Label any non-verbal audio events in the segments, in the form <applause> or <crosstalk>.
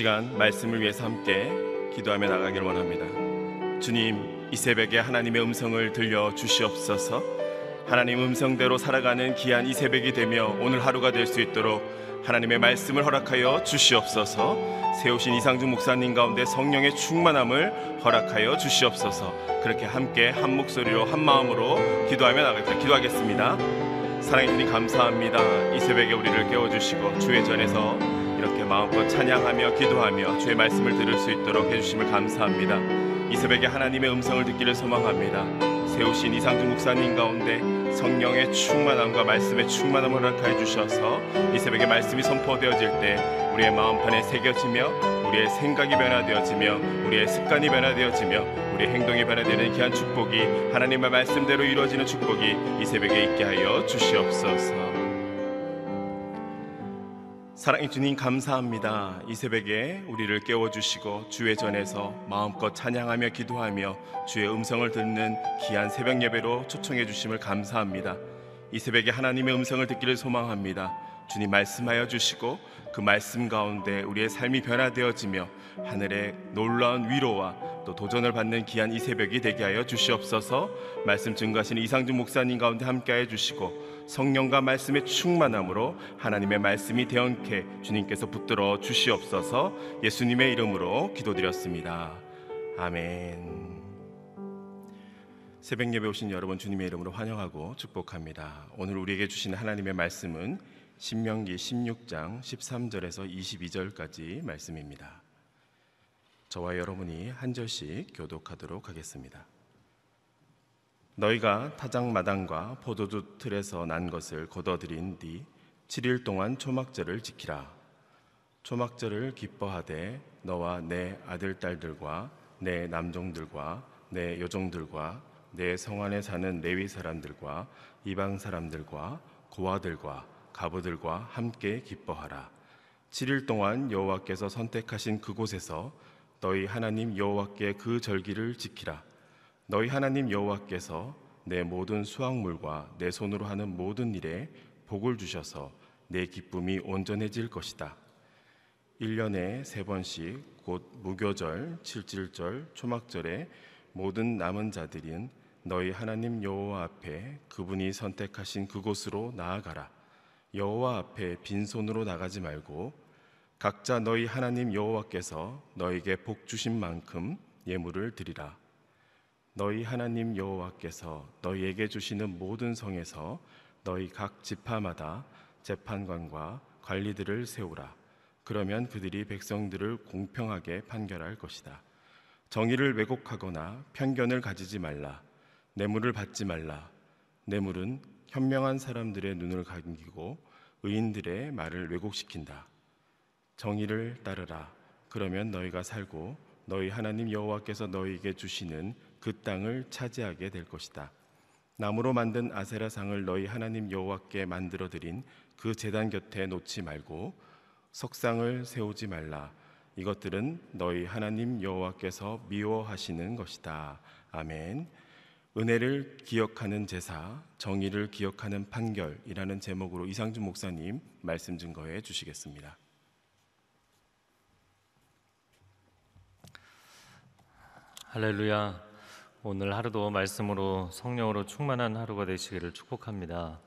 시간 말씀을 위해서 함께 기도하며 나가길 원합니다. 주님, 이 새벽에 하나님의 음성을 들려 주시옵소서. 하나님 음성대로 살아가는 귀한 이 새벽이 되며 오늘 하루가 될 수 있도록 하나님의 말씀을 허락하여 주시옵소서. 세우신 이상준 목사님 가운데 성령의 충만함을 허락하여 주시옵소서. 그렇게 함께 한 목소리로 한 마음으로 기도하며 나가겠습니다. 기도하겠습니다. 사랑해 주님 감사합니다. 이 새벽에 우리를 깨워 주시고 주의 전에서 마음껏 찬양하며 기도하며 주의 말씀을 들을 수 있도록 해 주심을 감사합니다. 이 새벽에 하나님의 음성을 듣기를 소망합니다. 세우신 이상준 목사님 가운데 성령의 충만함과 말씀의 충만함을 허락하여 주셔서 이 새벽에 말씀이 선포되어질 때 우리의 마음판에 새겨지며 우리의 생각이 변화되어지며 우리의 습관이 변화되어지며 우리의 행동이 변화되는 귀한 축복이 하나님의 말씀대로 이루어지는 축복이 이 새벽에 있게 하여 주시옵소서. 사랑의 주님 감사합니다. 이 새벽에 우리를 깨워주시고 주의 전에서 마음껏 찬양하며 기도하며 주의 음성을 듣는 귀한 새벽 예배로 초청해 주심을 감사합니다. 이 새벽에 하나님의 음성을 듣기를 소망합니다. 주님 말씀하여 주시고 그 말씀 가운데 우리의 삶이 변화되어지며 하늘의 놀라운 위로와 또 도전을 받는 귀한 이 새벽이 되게 하여 주시옵소서. 말씀 증거하시는 이상준 목사님 가운데 함께하여 주시고 성령과 말씀의 충만함으로 하나님의 말씀이 대언케 주님께서 붙들어 주시옵소서. 예수님의 이름으로 기도드렸습니다. 아멘. 새벽 예배 오신 여러분 주님의 이름으로 환영하고 축복합니다. 오늘 우리에게 주시는 하나님의 말씀은 신명기 16장 13절에서 22절까지 말씀입니다. 저와 여러분이 한 절씩 교독하도록 하겠습니다. 너희가 타작마당과 포도주 틀에서 난 것을 걷어들인 뒤 7일 동안 초막절을 지키라. 초막절을 기뻐하되 너와 내 아들 딸들과 내 남종들과 내 여종들과 내 성안에 사는 레위 사람들과 이방 사람들과 고아들과 가부들과 함께 기뻐하라. 7일 동안 여호와께서 선택하신 그곳에서 너희 하나님 여호와께 그 절기를 지키라. 너희 하나님 여호와께서 내 모든 수확물과 내 손으로 하는 모든 일에 복을 주셔서 내 기쁨이 온전해질 것이다. 1년에 세 번씩 곧 무교절, 칠칠절, 초막절에 모든 남은 자들인 너희 하나님 여호와 앞에 그분이 선택하신 그곳으로 나아가라. 여호와 앞에 빈손으로 나가지 말고 각자 너희 하나님 여호와께서 너에게 복 주신 만큼 예물을 드리라. 너희 하나님 여호와께서 너희에게 주시는 모든 성에서 너희 각 지파마다 재판관과 관리들을 세우라. 그러면 그들이 백성들을 공평하게 판결할 것이다. 정의를 왜곡하거나 편견을 가지지 말라. 뇌물을 받지 말라. 뇌물은 현명한 사람들의 눈을 감기고 의인들의 말을 왜곡시킨다. 정의를 따르라. 그러면 너희가 살고 너희 하나님 여호와께서 너희에게 주시는 그 땅을 차지하게 될 것이다. 나무로 만든 아세라 상을 너희 하나님 여호와께 만들어 드린 그 제단 곁에 놓지 말고 석상을 세우지 말라. 이것들은 너희 하나님 여호와께서 미워하시는 것이다. 아멘. 은혜를 기억하는 제사, 정의를 기억하는 판결이라는 제목으로 이상준 목사님 말씀 증거해 주시겠습니다. 할렐루야. 오늘 하루도 말씀으로 성령으로 충만한 하루가 되시기를 축복합니다.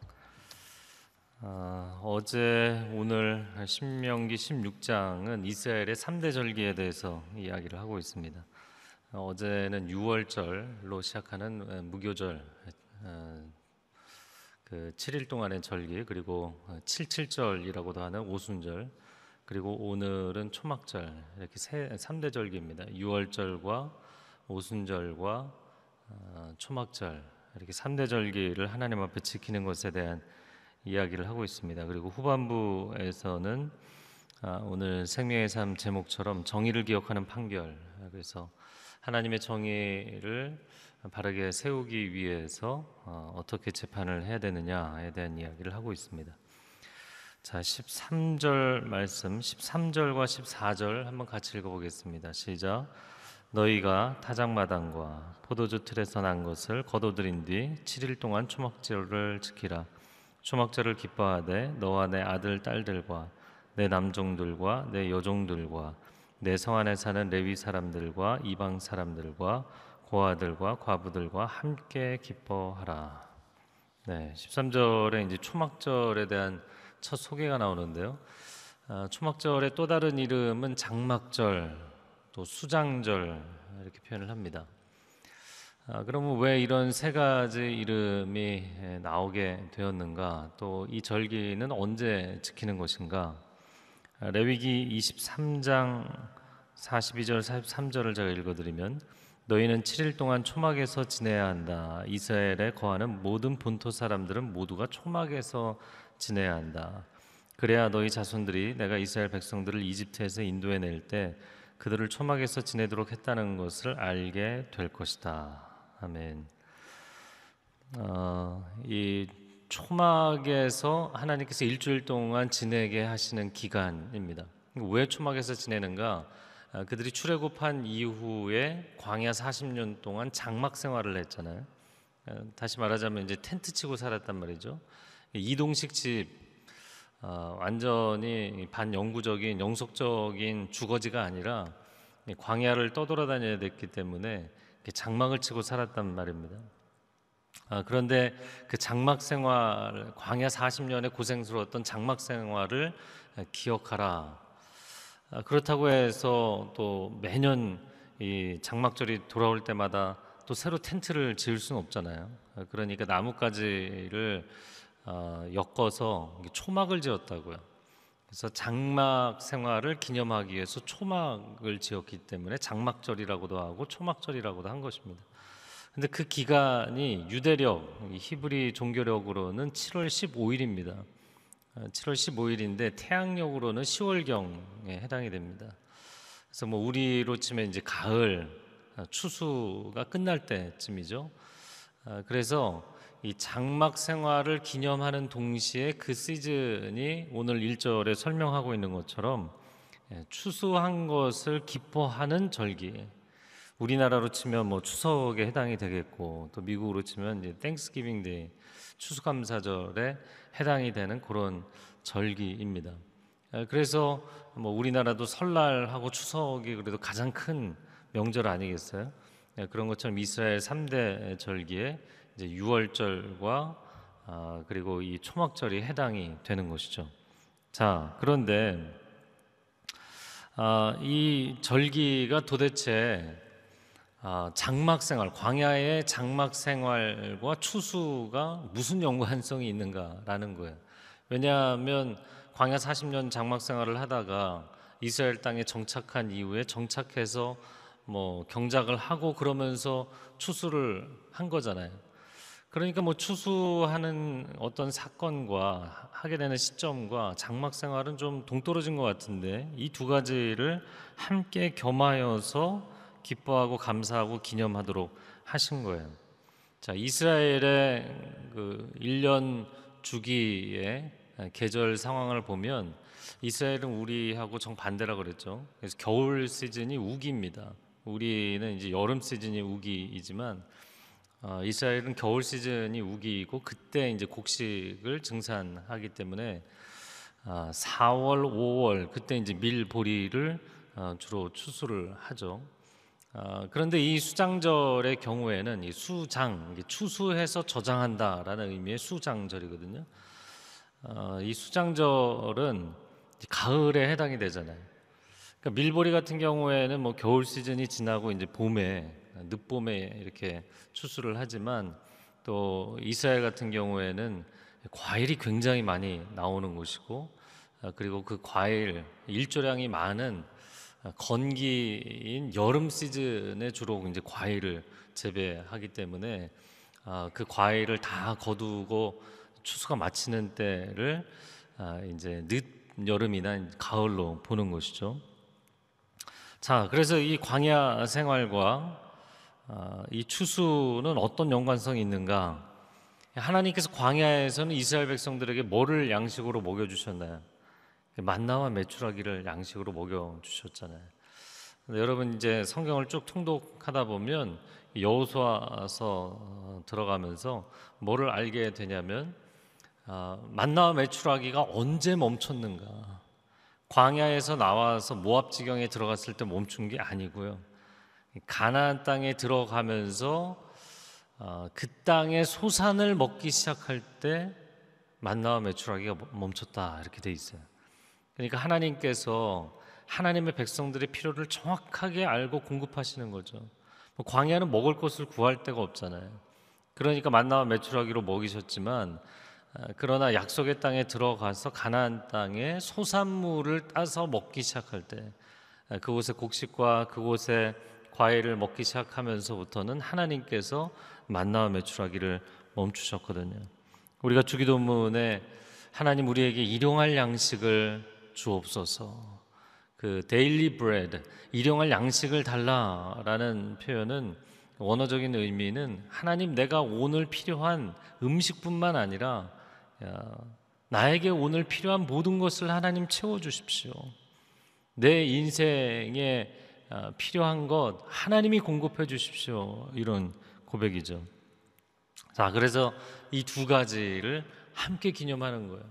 어, 제 오늘 신명기 16장은 이스라엘의 3대 절기에 대해서 이야기를 하고 있습니다. 어, 제는 6월절로 시작하는 무교절 어, 그 7일 동안의 절기 그리고 77절이라고도 하는 오순절 그리고 오늘은 초막절 이렇게 세, 3대 절기입니다. 6월절과 오순절과 어, 초막절 이렇게 3대 절기를 하나님 앞에 지키는 것에 대한 이야기를 하고 있습니다. 그리고 후반부에서는 아, 오늘 생명의 삶 제목처럼 정의를 기억하는 판결 그래서 하나님의 정의를 바르게 세우기 위해서 어, 어떻게 재판을 해야 되느냐에 대한 이야기를 하고 있습니다. 자, 13절 말씀, 13절과 14절 한번 같이 읽어보겠습니다. 시작. 너희가 타작마당과 포도주 틀에서 난 것을 거둬들인 뒤 7일 동안 초막절을 지키라. 초막절을 기뻐하되 너와 내 아들 딸들과 내 남종들과 내 여종들과 내 성 안에 사는 레위 사람들과 이방 사람들과 고아들과 과부들과 함께 기뻐하라. 네, 13절에 이제 초막절에 대한 첫 소개가 나오는데요. 아, 초막절의 또 다른 이름은 장막절, 또 수장절 이렇게 표현을 합니다. 아, 그러면 왜 이런 세 가지 이름이 에, 나오게 되었는가? 또 이 절기는 언제 지키는 것인가? 아, 레위기 23장 42절 43절을 제가 읽어드리면 너희는 7일 동안 초막에서 지내야 한다. 이스라엘에 거하는 모든 본토 사람들은 모두가 초막에서 지내야 한다. 그래야 너희 자손들이 내가 이스라엘 백성들을 이집트에서 인도해 낼때 그들을 초막에서 지내도록 했다는 것을 알게 될 것이다. 아멘. 어, 이 초막에서 하나님께서 일주일 동안 지내게 하시는 기간입니다. 왜 초막에서 지내는가? 아, 그들이 출애굽한 이후에 광야 40년 동안 장막 생활을 했잖아요. 아, 다시 말하자면 이제 텐트 치고 살았단 말이죠. 이동식 집 아, 완전히 반영구적인 영속적인 주거지가 아니라 이 광야를 떠돌아다녀야 됐기 때문에 장막을 치고 살았단 말입니다. 아, 그런데 그 장막 생활, 광야 40년의 고생스러웠던 장막 생활을 기억하라. 아, 그렇다고 해서 또 매년 이 장막절이 돌아올 때마다 또 새로 텐트를 지을 수는 없잖아요. 아, 그러니까 나뭇가지를 어, 엮어서 이게 초막을 지었다고요. 그래서 장막 생활을 기념하기 위해서 초막을 지었기 때문에 장막절이라고도 하고 초막절이라고도 한 것입니다. 근데 그 기간이 유대력, 이 히브리 종교력으로는 7월 15일입니다. 7월 15일인데 태양력으로는 10월경에 해당이 됩니다. 그래서 뭐 우리로 치면 이제 가을 아, 추수가 끝날 때쯤이죠. 아, 그래서 이 장막 생활을 기념하는 동시에 그 시즌이 오늘 1절에 설명하고 있는 것처럼 예, 추수한 것을 기뻐하는 절기. 우리나라로 치면 뭐 추석에 해당이 되겠고 또 미국으로 치면 이제 Thanksgiving Day 추수감사절에 해당이 되는 그런 절기입니다. 에, 그래서 뭐 우리나라도 설날하고 추석이 그래도 가장 큰 명절 아니겠어요? 에, 그런 것처럼 이스라엘 3대 절기에 이제 6월절과 아, 그리고 이 초막절이 해당이 되는 것이죠. 자, 그런데 아, 이 절기가 도대체 아, 장막 생활, 광야의 장막 생활과 추수가 무슨 연관성이 있는가라는 거예요. 왜냐하면 광야 40년 장막 생활을 하다가 이스라엘 땅에 정착한 이후에 정착해서 뭐 경작을 하고 그러면서 추수를 한 거잖아요. 그러니까 뭐 추수하는 어떤 사건과 하게 되는 시점과 장막 생활은 좀 동떨어진 것 같은데 이 두 가지를 함께 겸하여서 기뻐하고 감사하고 기념하도록 하신 거예요. 자, 이스라엘의 그 1년 주기의 계절 상황을 보면 이스라엘은 우리하고 정반대라 그랬죠. 그래서 겨울 시즌이 우기입니다. 우리는 이제 여름 시즌이 우기이지만 어, 이스라엘은 겨울 시즌이 우기이고 그때 이제 곡식을 증산하기 때문에 아, 4월, 5월 그때 이제 밀 보리를 어, 주로 추수를 하죠. 어, 그런데 이 수장절의 경우에는 이 수장, 추수해서 저장한다라는 의미의 수장절이거든요. 어, 이 수장절은 가을에 해당이 되잖아요. 그러니까 밀보리 같은 경우에는 뭐 겨울 시즌이 지나고 이제 봄에 늦봄에 이렇게 추수를 하지만 또 이스라엘 같은 경우에는 과일이 굉장히 많이 나오는 곳이고 어, 그리고 그 과일 일조량이 많은 건기인 여름 시즌에 주로 이제 과일을 재배하기 때문에 아, 그 과일을 다 거두고 추수가 마치는 때를 아, 이제 늦 여름이나 가을로 보는 것이죠. 자, 그래서 이 광야 생활과 아, 이 추수는 어떤 연관성이 있는가? 하나님께서 광야에서는 이스라엘 백성들에게 뭐를 양식으로 먹여 주셨나요? 만나와 메추라기를 양식으로 먹여 주셨잖아요. 여러분 이제 성경을 쭉 통독하다 보면 여호수아서 들어가면서 뭐를 알게 되냐면 아, 만나와 메추라기가 언제 멈췄는가? 광야에서 나와서 모압 지경에 들어갔을 때 멈춘 게 아니고요. 가나안 땅에 들어가면서 어, 그 땅의 소산을 먹기 시작할 때 만나와 메추라기가 멈췄다 이렇게 돼 있어요. 그러니까 하나님께서 하나님의 백성들의 필요를 정확하게 알고 공급하시는 거죠. 뭐 광야는 먹을 것을 구할 데가 없잖아요. 그러니까 만나와 메추라기로 먹이셨지만 아, 그러나 약속의 땅에 들어가서 가나안 땅에 소산물을 따서 먹기 시작할 때 아, 그곳의 곡식과 그곳의 과일을 먹기 시작하면서부터는 하나님께서 만나와 메추라기를 멈추셨거든요. 우리가 주기도문에 하나님 우리에게 일용할 양식을 주옵소서. 그 daily bread 일용할 양식을 달라라는 표현은 원어적인 의미는 하나님 내가 오늘 필요한 음식뿐만 아니라 야, 나에게 오늘 필요한 모든 것을 하나님 채워 주십시오. 내 인생에 아, 필요한 것 하나님이 공급해 주십시오. 이런 고백이죠. 자, 그래서 이 두 가지를 함께 기념하는 거예요.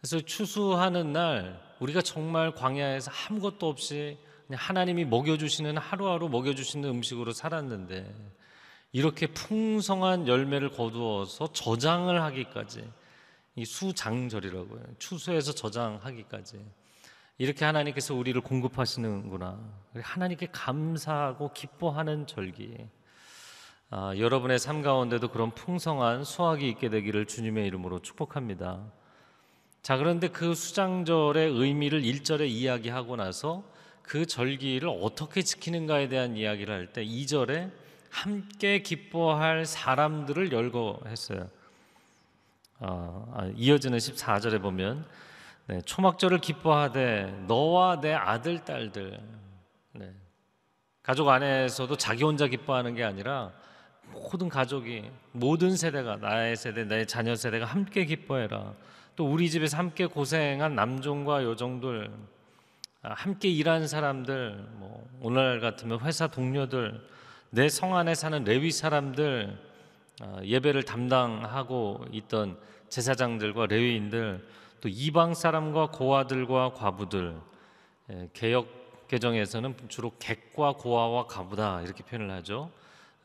그래서 추수하는 날 우리가 정말 광야에서 아무것도 없이 하나님이 먹여주시는 하루하루 먹여주시는 음식으로 살았는데 이렇게 풍성한 열매를 거두어서 저장을 하기까지 이 수장절이라고 해요. 추수해서 저장하기까지 이렇게 하나님께서 우리를 공급하시는구나. 하나님께 감사하고 기뻐하는 절기. 아, 여러분의 삶 가운데도 그런 풍성한 수확이 있게 되기를 주님의 이름으로 축복합니다. 자, 그런데 그 수장절의 의미를 1절에 이야기하고 나서 그 절기를 어떻게 지키는가에 대한 이야기를 할 때 2절에 함께 기뻐할 사람들을 열거했어요. 어, 이어지는 14절에 보면 네, 초막절을 기뻐하되 너와 내 아들 딸들. 네, 가족 안에서도 자기 혼자 기뻐하는 게 아니라 모든 가족이 모든 세대가 나의 세대 내 자녀 세대가 함께 기뻐해라. 또 우리 집에서 함께 고생한 남종과 여종들 아, 함께 일한 사람들 뭐 오늘 같으면 회사 동료들 내 성 안에 사는 레위 사람들 아, 예배를 담당하고 있던 제사장들과 레위인들 또 이방 사람과 고아들과 과부들 예, 개혁 개정에서는 주로 객과 고아와 과부다 이렇게 표현을 하죠.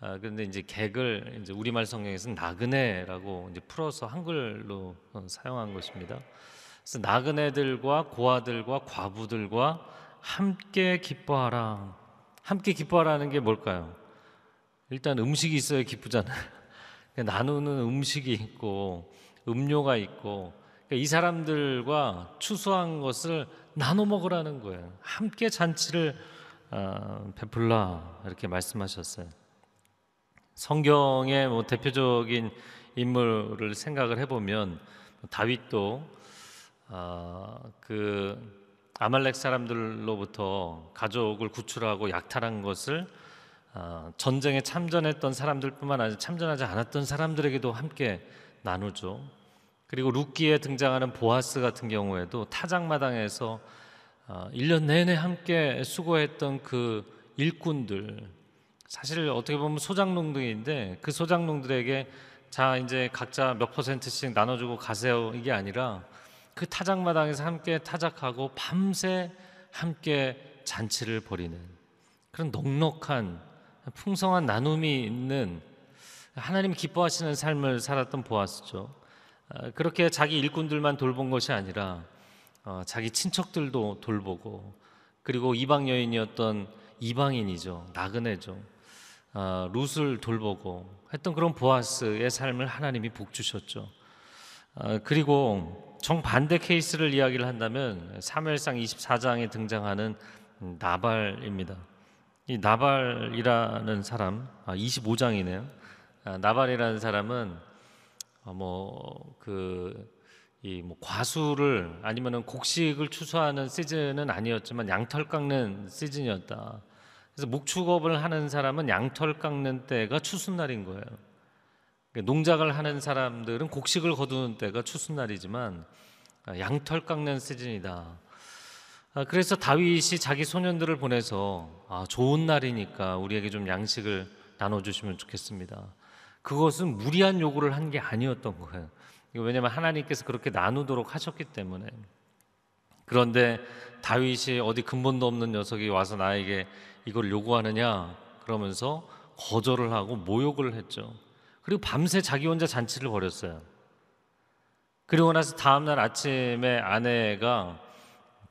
아, 그런데 이제 객을 이제 우리말 성경에서는 나그네라고 이제 풀어서 한글로 어, 사용한 것입니다. 그래서 나그네들과 고아들과 과부들과 함께 기뻐하라. 함께 기뻐하라는 게 뭘까요? 일단 음식이 있어야 기쁘잖아요. <laughs> 나누는 음식이 있고 음료가 있고 그러니까 이 사람들과 추수한 것을 나눠 먹으라는 거예요. 함께 잔치를 어, 베풀라 이렇게 말씀하셨어요. 성경의 뭐 대표적인 인물을 생각을 해보면 다윗도 어, 그 아말렉 사람들로부터 가족을 구출하고 약탈한 것을 어, 전쟁에 참전했던 사람들뿐만 아니라 참전하지 않았던 사람들에게도 함께 나누죠. 그리고 룻기에 등장하는 보아스 같은 경우에도 타작마당에서 어, 1년 내내 함께 수고했던 그 일꾼들 사실 어떻게 보면 소장농들인데 그 소장농들에게 자 이제 각자 몇 퍼센트씩 나눠주고 가세요 이게 아니라 그 타작마당에서 함께 타작하고 밤새 함께 잔치를 벌이는 그런 넉넉한 풍성한 나눔이 있는 하나님 기뻐하시는 삶을 살았던 보았죠. 어, 그렇게 자기 일꾼들만 돌본 것이 아니라 어, 자기 친척들도 돌보고 그리고 이방 여인이었던 이방인이죠 나그네죠 어, 룻을 돌보고 했던 그런 보아스의 삶을 하나님이 복 주셨죠. 어, 그리고 정반대 케이스를 이야기를 한다면 사무엘상 24장에 등장하는 나발입니다. 이 나발이라는 사람, 아, 25장이네요. 아, 나발이라는 사람은 어, 뭐그 이뭐 과수를 아니면은 곡식을 추수하는 시즌은 아니었지만 양털 깎는 시즌이었다. 그래서 목축업을 하는 사람은 양털 깎는 때가 추수날인 거예요. 그러니까 농작을 하는 사람들은 곡식을 거두는 때가 추수날이지만 아, 양털 깎는 시즌이다. 아, 그래서 다윗이 자기 소년들을 보내서 아, 좋은 날이니까 우리에게 좀 양식을 나눠주시면 좋겠습니다. 그것은 무리한 요구를 한 게 아니었던 거예요. 왜냐하면 하나님께서 그렇게 나누도록 하셨기 때문에 그런데 다윗이 어디 근본도 없는 녀석이 와서 나에게 이걸 요구하느냐 그러면서 거절을 하고 모욕을 했죠. 그리고 밤새 자기 혼자 잔치를 벌였어요. 그리고 나서 다음 날 아침에 아내가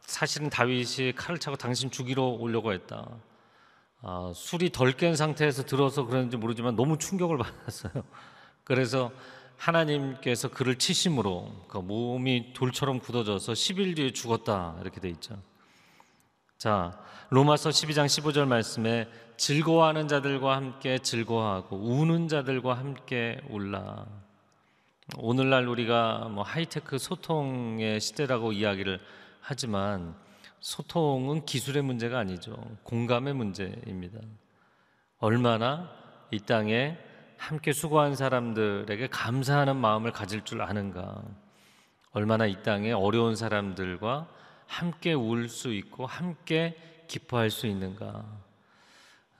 사실은 다윗이 칼을 차고 당신 죽이러 오려고 했다. 아, 술이 덜 깬 상태에서 들어서 그런지 모르지만 너무 충격을 <laughs> 받았어요. 그래서 하나님께서 그를 치심으로 그 몸이 돌처럼 굳어져서 10일 뒤에 죽었다 이렇게 돼 있죠. 자, 로마서 12장 15절 말씀에 즐거워하는 자들과 함께 즐거워하고 우는 자들과 함께 울라. 오늘날 우리가 뭐 하이테크 소통의 시대라고 이야기를 하지만 소통은 기술의 문제가 아니죠. 공감의 문제입니다. 얼마나 이 땅에 함께 수고한 사람들에게 감사하는 마음을 가질 줄 아는가. 얼마나 이 땅에 어려운 사람들과 함께 울 수 있고 함께 기뻐할 수 있는가.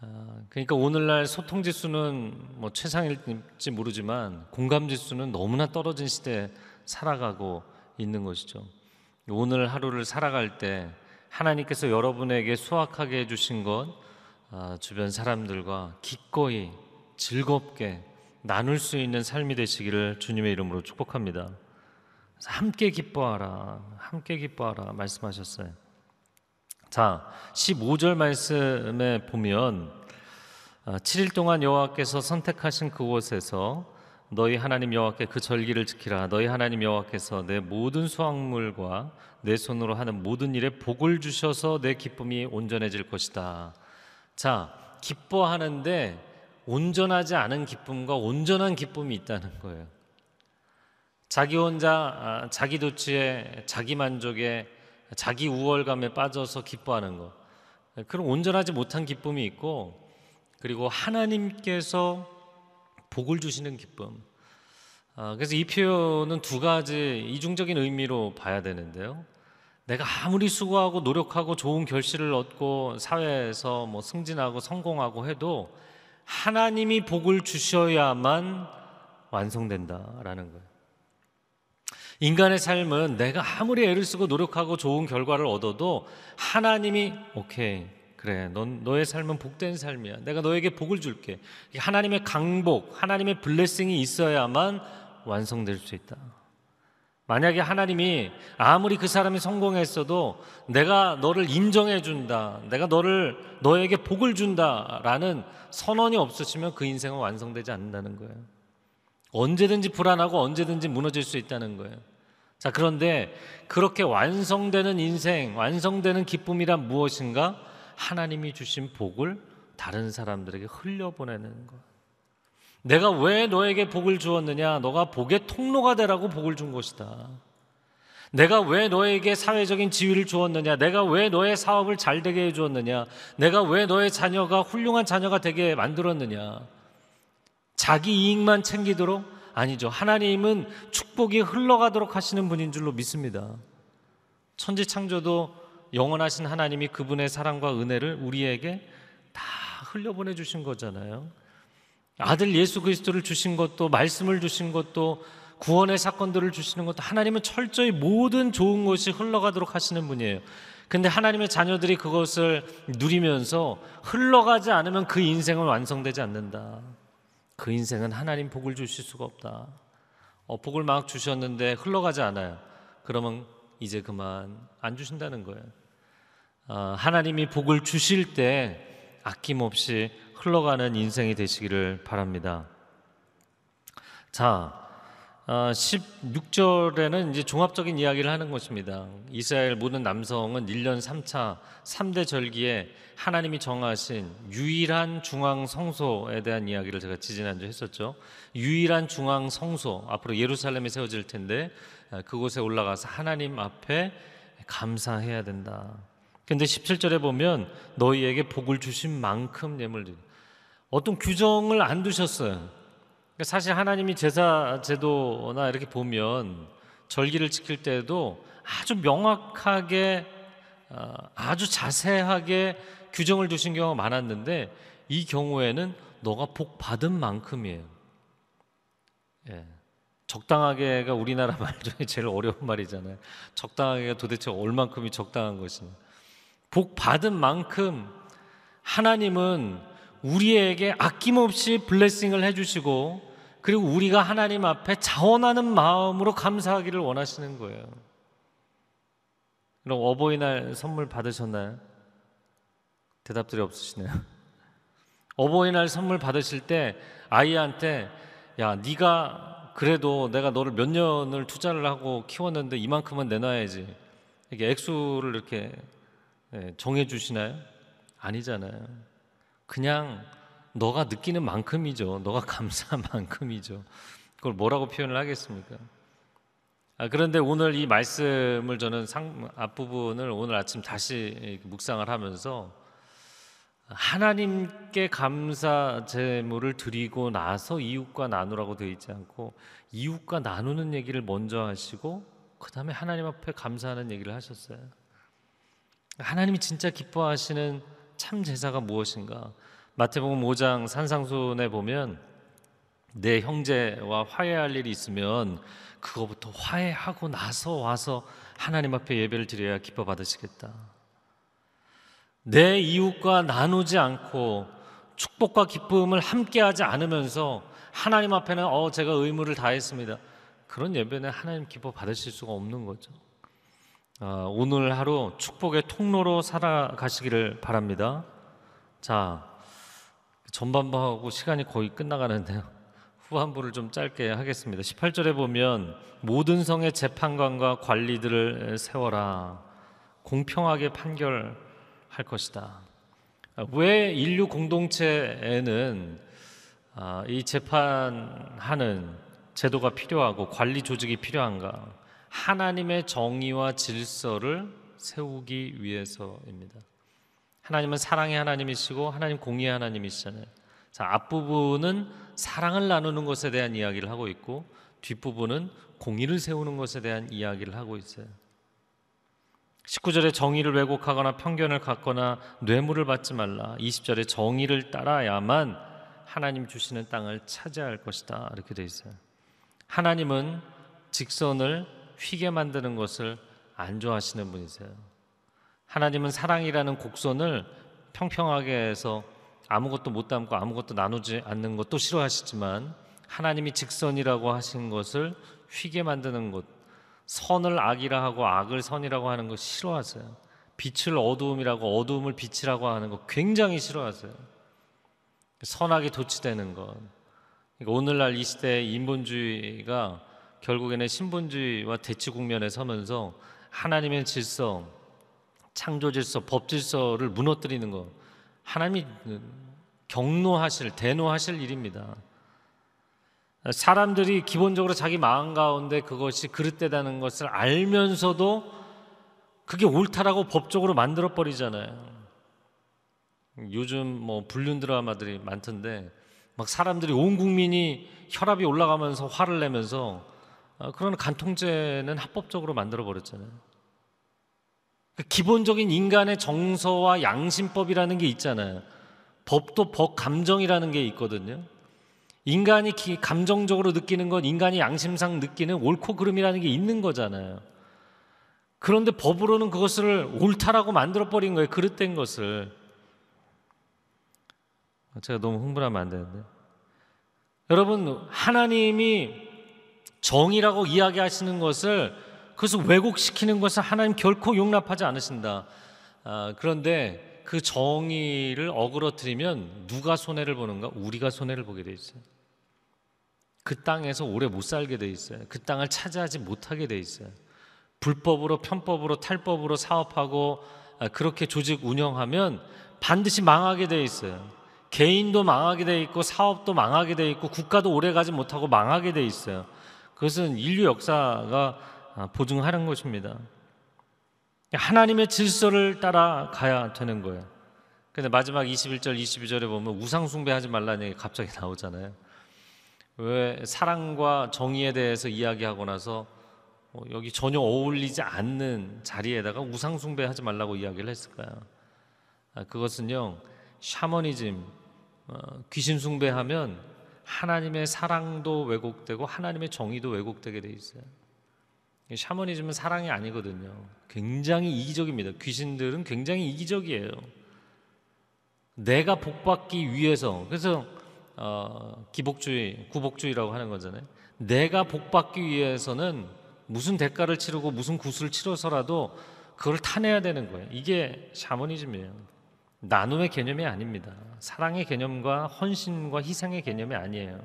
아, 그러니까 오늘날 소통 지수는 뭐 최상일지 모르지만 공감 지수는 너무나 떨어진 시대에 살아가고 있는 것이죠. 오늘 하루를 살아갈 때 하나님께서 여러분에게 수확하게 해주신 것 아, 주변 사람들과 기꺼이 즐겁게 나눌 수 있는 삶이 되시기를 주님의 이름으로 축복합니다. 함께 기뻐하라, 함께 기뻐하라 말씀하셨어요. 자, 15절 말씀에 보면 7일 아, 동안 여호와께서 선택하신 그곳에서 너희 하나님 여호와께 그 절기를 지키라. 너희 하나님 여호와께서 내 모든 수확물과 내 손으로 하는 모든 일에 복을 주셔서 내 기쁨이 온전해질 것이다. 자, 기뻐하는데 온전하지 않은 기쁨과 온전한 기쁨이 있다는 거예요. 자기 혼자 아, 자기 도취에 자기 만족에 자기 우월감에 빠져서 기뻐하는 것. 그런 온전하지 못한 기쁨이 있고 그리고 하나님께서 복을 주시는 기쁨. 아, 그래서 이 표현은 두 가지 이중적인 의미로 봐야 되는데요. 내가 아무리 수고하고 노력하고 좋은 결실을 얻고 사회에서 뭐 승진하고 성공하고 해도 하나님이 복을 주셔야만 완성된다라는 거예요. 인간의 삶은 내가 아무리 애를 쓰고 노력하고 좋은 결과를 얻어도 하나님이 오케이 그래 넌 너의 삶은 복된 삶이야 내가 너에게 복을 줄게 하나님의 강복 하나님의 블레싱이 있어야만 완성될 수 있다 만약에 하나님이 아무리 그 사람이 성공했어도 내가 너를 인정해 준다 내가 너를 너에게 복을 준다라는 선언이 없으시면 그 인생은 완성되지 않는다는 거예요 언제든지 불안하고 언제든지 무너질 수 있다는 거예요. 자, 그런데 그렇게 완성되는 인생, 완성되는 기쁨이란 무엇인가? 하나님이 주신 복을 다른 사람들에게 흘려보내는 것. 내가 왜 너에게 복을 주었느냐? 너가 복의 통로가 되라고 복을 준 것이다. 내가 왜 너에게 사회적인 지위를 주었느냐? 내가 왜 너의 사업을 잘 되게 해 주었느냐? 내가 왜 너의 자녀가 훌륭한 자녀가 되게 만들었느냐? 자기 이익만 챙기도록 아니죠. 하나님은 축복이 흘러가도록 하시는 분인 줄로 믿습니다. 천지 창조도 영원하신 하나님이 그분의 사랑과 은혜를 우리에게 다 흘려보내 주신 거잖아요. 아들 예수 그리스도를 주신 것도 말씀을 주신 것도 구원의 사건들을 주시는 것도 하나님은 철저히 모든 좋은 것이 흘러가도록 하시는 분이에요. 근데 하나님의 자녀들이 그것을 누리면서 흘러가지 않으면 그 인생은 완성되지 않는다. 그 인생은 하나님 복을 주실 수가 없다. 어, 복을 막 주셨는데 흘러가지 않아요. 그러면 이제 그만 안 주신다는 거예요. 어, 하나님이 복을 주실 때 아낌없이 흘러가는 인생이 되시기를 바랍니다. 자, 어, 16절에는 이제 종합적인 이야기를 하는 것입니다. 이스라엘 모든 남성은 1년 3차 3대 절기에 하나님이 정하신 유일한 중앙 성소에 대한 이야기를 제가 지지난주 했었죠. 유일한 중앙 성소 앞으로 예루살렘에 세워질 텐데 어, 그곳에 올라가서 하나님 앞에 감사해야 된다. 근데 17절에 보면 너희에게 복을 주신 만큼 예물 드 어떤 규정을 안 두셨어요. 그러니까 사실 하나님이 제사 제도나 이렇게 보면 절기를 지킬 때도 아주 명확하게 어, 아주 자세하게 규정을 두신 경우가 많았는데 이 경우에는 너가 복 받은 만큼이에요. 예. 적당하게가 우리나라 <laughs> 말 중에 제일 어려운 말이잖아요. 적당하게가 도대체 얼만큼이 적당한 것이냐. 복 받은 만큼 하나님은 우리에게 아낌없이 블레싱을 해주시고 그리고 우리가 하나님 앞에 자원하는 마음으로 감사하기를 원하시는 거예요. 그럼 어버이날 선물 받으셨나요? 대답들이 없으시네요. <laughs> 어버이날 선물 받으실 때 아이한테 야 네가 그래도 내가 너를 몇 년을 투자를 하고 키웠는데 이만큼은 내놔야지 이렇게 액수를 이렇게 예, 정해 주시나요? 아니잖아요. 그냥 너가 느끼는 만큼이죠. 너가 <laughs> 감사한 만큼이죠. 그걸 뭐라고 표현을 하겠습니까? 아, 그런데 오늘 이 말씀을 저는 상, 앞부분을 오늘 아침 다시 묵상을 하면서 하나님께 감사 제물을 드리고 나서 이웃과 나누라고 되어 있지 않고 이웃과 나누는 얘기를 먼저 하시고 그 다음에 하나님 앞에 감사하는 얘기를 하셨어요. 하나님이 진짜 기뻐하시는 참 제사가 무엇인가? 마태복음 5장 산상순에 보면 내 형제와 화해할 일이 있으면 그거부터 화해하고 나서 와서 하나님 앞에 예배를 드려야 기뻐 받으시겠다. 내 이웃과 나누지 않고 축복과 기쁨을 함께하지 않으면서 하나님 앞에는 어 제가 의무를 다했습니다. 그런 예배는 하나님 기뻐 받으실 수가 없는 거죠. 아, 오늘 하루 축복의 통로로 살아가시기를 바랍니다. 자, 전반부하고 시간이 거의 끝나가는데요. <laughs> 후반부를 좀 짧게 하겠습니다. 18절에 보면 모든 성의 재판관과 관리들을 세워라. 공평하게 판결할 것이다. 왜 인류 공동체에는 아, 이 재판하는 제도가 필요하고 관리 조직이 필요한가? 하나님의 정의와 질서를 세우기 위해서입니다. 하나님은 사랑의 하나님이시고 하나님 공의의 하나님이시잖아요. 자, 앞부분은 사랑을 나누는 것에 대한 이야기를 하고 있고 뒷부분은 공의를 세우는 것에 대한 이야기를 하고 있어요. 19절에 정의를 왜곡하거나 편견을 갖거나 뇌물을 받지 말라. 20절에 정의를 따라야만 하나님 주시는 땅을 차지할 것이다. 이렇게 돼 있어요. 하나님은 직선을 휘게 만드는 것을 안 좋아하시는 분이세요. 하나님은 사랑이라는 곡선을 평평하게 해서 아무것도 못 담고 아무것도 나누지 않는 것도 싫어하시지만 하나님이 직선이라고 하신 것을 휘게 만드는 것, 선을 악이라 하고 악을 선이라고 하는 거 싫어하세요. 빛을 어두움이라고 어두움을 빛이라고 하는 거 굉장히 싫어하세요. 선악이 도취되는 것. 그러니까 오늘날 이 시대의 인본주의가 결국에는 신본주의와 대치 국면에 서면서 하나님의 질서, 창조 질서, 법 질서를 무너뜨리는 것. 하나님이 경노하실, 대노하실 일입니다. 사람들이 기본적으로 자기 마음 가운데 그것이 그릇되다는 것을 알면서도 그게 옳다라고 법적으로 만들어 버리잖아요. 요즘 뭐 불륜 드라마들이 많던데 막 사람들이 온 국민이 혈압이 올라가면서 화를 내면서 아, 그런 간통죄는 합법적으로 만들어 버렸잖아요. 그 기본적인 인간의 정서와 양심법이라는 게 있잖아요. 법도 법 감정이라는 게 있거든요. 인간이 기, 감정적으로 느끼는 건 인간이 양심상 느끼는 옳고 그름이라는 게 있는 거잖아요. 그런데 법으로는 그것을 옳다라고 만들어 버린 거예요. 그릇된 것을. 제가 너무 흥분하면 안 되는데. 여러분, 하나님이 정의라고 이야기하시는 것을 그것을 왜곡시키는 것을 하나님 결코 용납하지 않으신다. 아, 그런데 그 정의를 어그러뜨리면 누가 손해를 보는가? 우리가 손해를 보게 돼 있어요. 그 땅에서 오래 못 살게 돼 있어요. 그 땅을 차지하지 못하게 돼 있어요. 불법으로 편법으로 탈법으로 사업하고 아, 그렇게 조직 운영하면 반드시 망하게 돼 있어요. 개인도 망하게 돼 있고 사업도 망하게 돼 있고 국가도 오래 가지 못하고 망하게 돼 있어요. 그것은 인류 역사가 아, 보증하는 것입니다. 하나님의 질서를 따라가야 되는 거예요. 근데 마지막 21절, 22절에 보면 우상 숭배하지 말라는 얘기 갑자기 <laughs> 나오잖아요. 왜 사랑과 정의에 대해서 이야기하고 나서 어, 여기 전혀 어울리지 않는 자리에다가 우상 숭배하지 말라고 이야기를 했을까요? 아, 그것은요 샤머니즘 어, 귀신 숭배하면 하나님의 사랑도 왜곡되고 하나님의 정의도 왜곡되게 돼 있어요. 이 샤머니즘은 사랑이 아니거든요. 굉장히 이기적입니다. 귀신들은 굉장히 이기적이에요. 내가 복받기 위해서 그래서 어, 기복주의, 구복주의라고 하는 거잖아요. 내가 복받기 위해서는 무슨 대가를 치르고 무슨 구슬을 치러서라도 그걸 타내야 되는 거예요. 이게 샤머니즘이에요. 나눔의 개념이 아닙니다. 사랑의 개념과 헌신과 희생의 개념이 아니에요.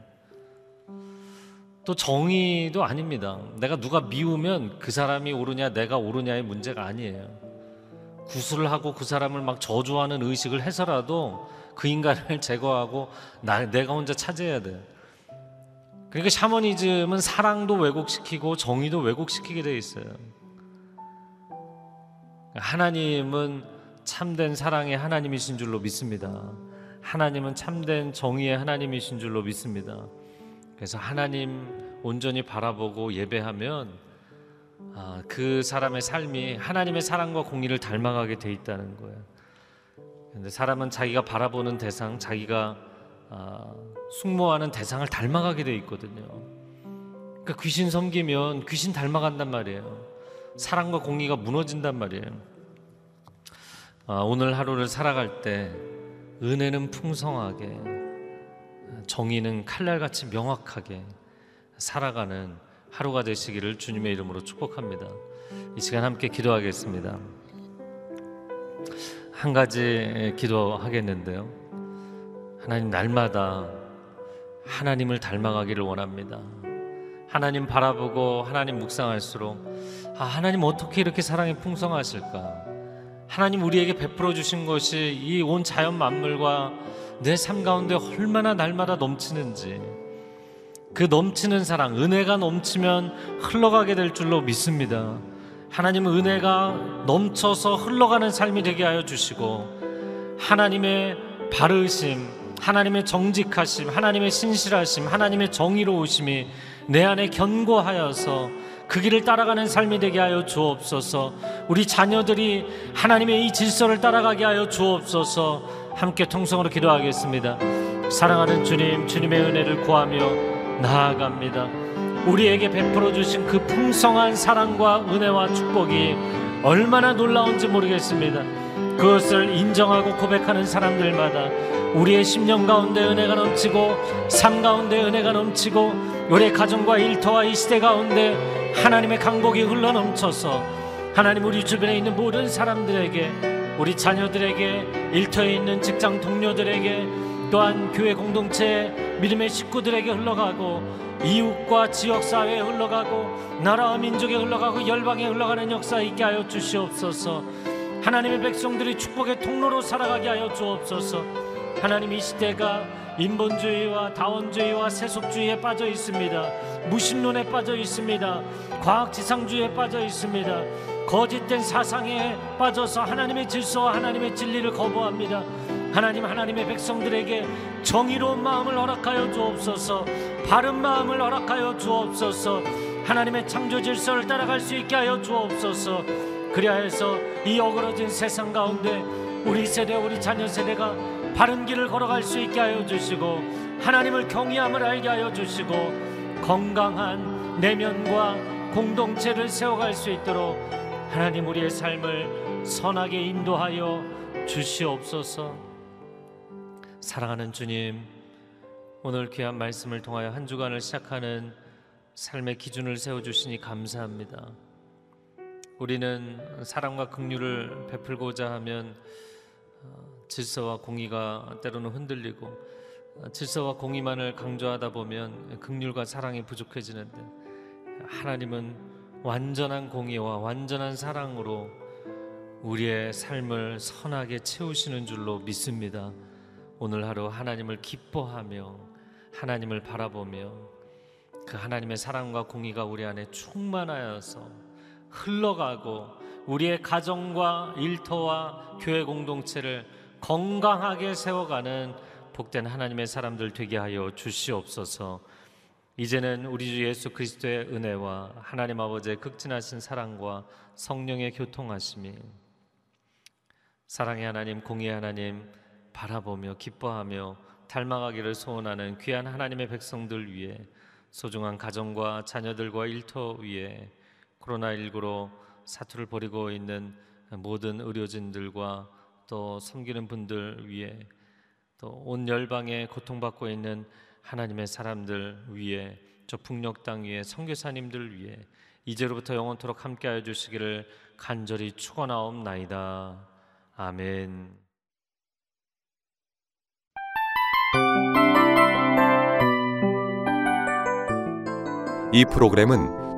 또 정의도 아닙니다. 내가 누가 미우면 그 사람이 옳으냐 내가 옳으냐의 문제가 아니에요. 구술을 하고 그 사람을 막 저주하는 의식을 해서라도 그 인간을 <laughs> 제거하고 나, 내가 혼자 차지해야 돼. 그러니까 샤머니즘은 사랑도 왜곡시키고 정의도 왜곡시키게 돼 있어요. 하나님은 참된 사랑의 하나님이신 줄로 믿습니다. 하나님은 참된 정의의 하나님이신 줄로 믿습니다. 그래서 하나님 온전히 바라보고 예배하면 아, 그 사람의 삶이 하나님의 사랑과 공의를 닮아가게 돼 있다는 거예요. 근데 사람은 자기가 바라보는 대상, 자기가 아, 숙모하는 대상을 닮아가게 돼 있거든요. 그러니까 귀신 섬기면 귀신 닮아간단 말이에요. 사랑과 공의가 무너진단 말이에요. 아, 오늘 하루를 살아갈 때 은혜는 풍성하게, 정의는 칼날같이 명확하게 살아가는 하루가 되시기를 주님의 이름으로 축복합니다. 이 시간 함께 기도하겠습니다. 한 가지 기도하겠는데요. 하나님 날마다 하나님을 닮아가기를 원합니다. 하나님 바라보고 하나님 묵상할수록 아, 하나님 어떻게 이렇게 사랑이 풍성하실까? 하나님 우리에게 베풀어 주신 것이 이 온 자연 만물과 내 삶 가운데 얼마나 날마다 넘치는지 그 넘치는 사랑, 은혜가 넘치면 흘러가게 될 줄로 믿습니다. 하나님은 은혜가 넘쳐서 흘러가는 삶이 되게 하여 주시고 하나님의 바르심, 하나님의 정직하심, 하나님의 신실하심, 하나님의 정의로우심이 내 안에 견고하여서 그 길을 따라가는 삶이 되게 하여 주옵소서. 우리 자녀들이 하나님의 이 질서를 따라가게 하여 주옵소서. 함께 통성으로 기도하겠습니다. 사랑하는 주님, 주님의 은혜를 구하며 나아갑니다. 우리에게 베풀어 주신 그 풍성한 사랑과 은혜와 축복이 얼마나 놀라운지 모르겠습니다. 그것을 인정하고 고백하는 사람들마다 우리의 심령 가운데 은혜가 넘치고 삶 가운데 은혜가 넘치고 우리의 가정과 일터와 이 시대 가운데 하나님의 강복이 흘러 넘쳐서 하나님 우리 주변에 있는 모든 사람들에게 우리 자녀들에게 일터에 있는 직장 동료들에게 또한 교회 공동체 믿음의 식구들에게 흘러가고 이웃과 지역 사회에 흘러가고 나라와 민족에 흘러가고 열방에 흘러가는 역사 있게 하여 주시옵소서. 하나님의 백성들이 축복의 통로로 살아가게 하여 주옵소서. 하나님 이 시대가 인본주의와 다원주의와 세속주의에 빠져 있습니다. 무신론에 빠져 있습니다. 과학지상주의에 빠져 있습니다. 거짓된 사상에 빠져서 하나님의 질서와 하나님의 진리를 거부합니다. 하나님 하나님의 백성들에게 정의로운 마음을 허락하여 주옵소서 바른 마음을 허락하여 주옵소서 하나님의 창조 질서를 따라갈 수 있게 하여 주옵소서 그리하여서 이 어그러진 세상 가운데 우리 세대 우리 자녀 세대가 바른 길을 걸어갈 수 있게 하여 주시고 하나님을 경외함을 알게 하여 주시고 건강한 내면과 공동체를 세워갈 수 있도록 하나님 우리의 삶을 선하게 인도하여 주시옵소서. 사랑하는 주님, 오늘 귀한 말씀을 통하여 한 주간을 시작하는 삶의 기준을 세워 주시니 감사합니다. 우리는 사랑과 긍휼을 베풀고자 하면 어, 질서와 공의가 때로는 흔들리고 어, 질서와 공의만을 강조하다 보면 긍휼과 사랑이 부족해지는데 하나님은 완전한 공의와 완전한 사랑으로 우리의 삶을 선하게 채우시는 줄로 믿습니다. 오늘 하루 하나님을 기뻐하며 하나님을 바라보며 그 하나님의 사랑과 공의가 우리 안에 충만하여서 흘러가고 우리의 가정과 일터와 교회 공동체를 건강하게 세워가는 복된 하나님의 사람들 되게 하여 주시옵소서. 이제는 우리 주 예수 그리스도의 은혜와 하나님 아버지의 극진하신 사랑과 성령의 교통하심이 사랑의 하나님, 공의의 하나님 바라보며 기뻐하며 닮아가기를 소원하는 귀한 하나님의 백성들 위해 소중한 가정과 자녀들과 일터 위에 코로나19로 사투를 벌이고 있는 모든 의료진들과 또 섬기는 분들 위해 또온 열방에 고통받고 있는 하나님의 사람들 위해 저 북녘 땅 위에 선교사님들 위해 이제로부터 영원토록 함께하여 주시기를 간절히 축원하옵나이다. 아멘. 이 프로그램은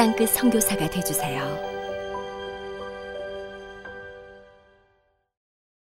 땅끝 선교사가 되주세요.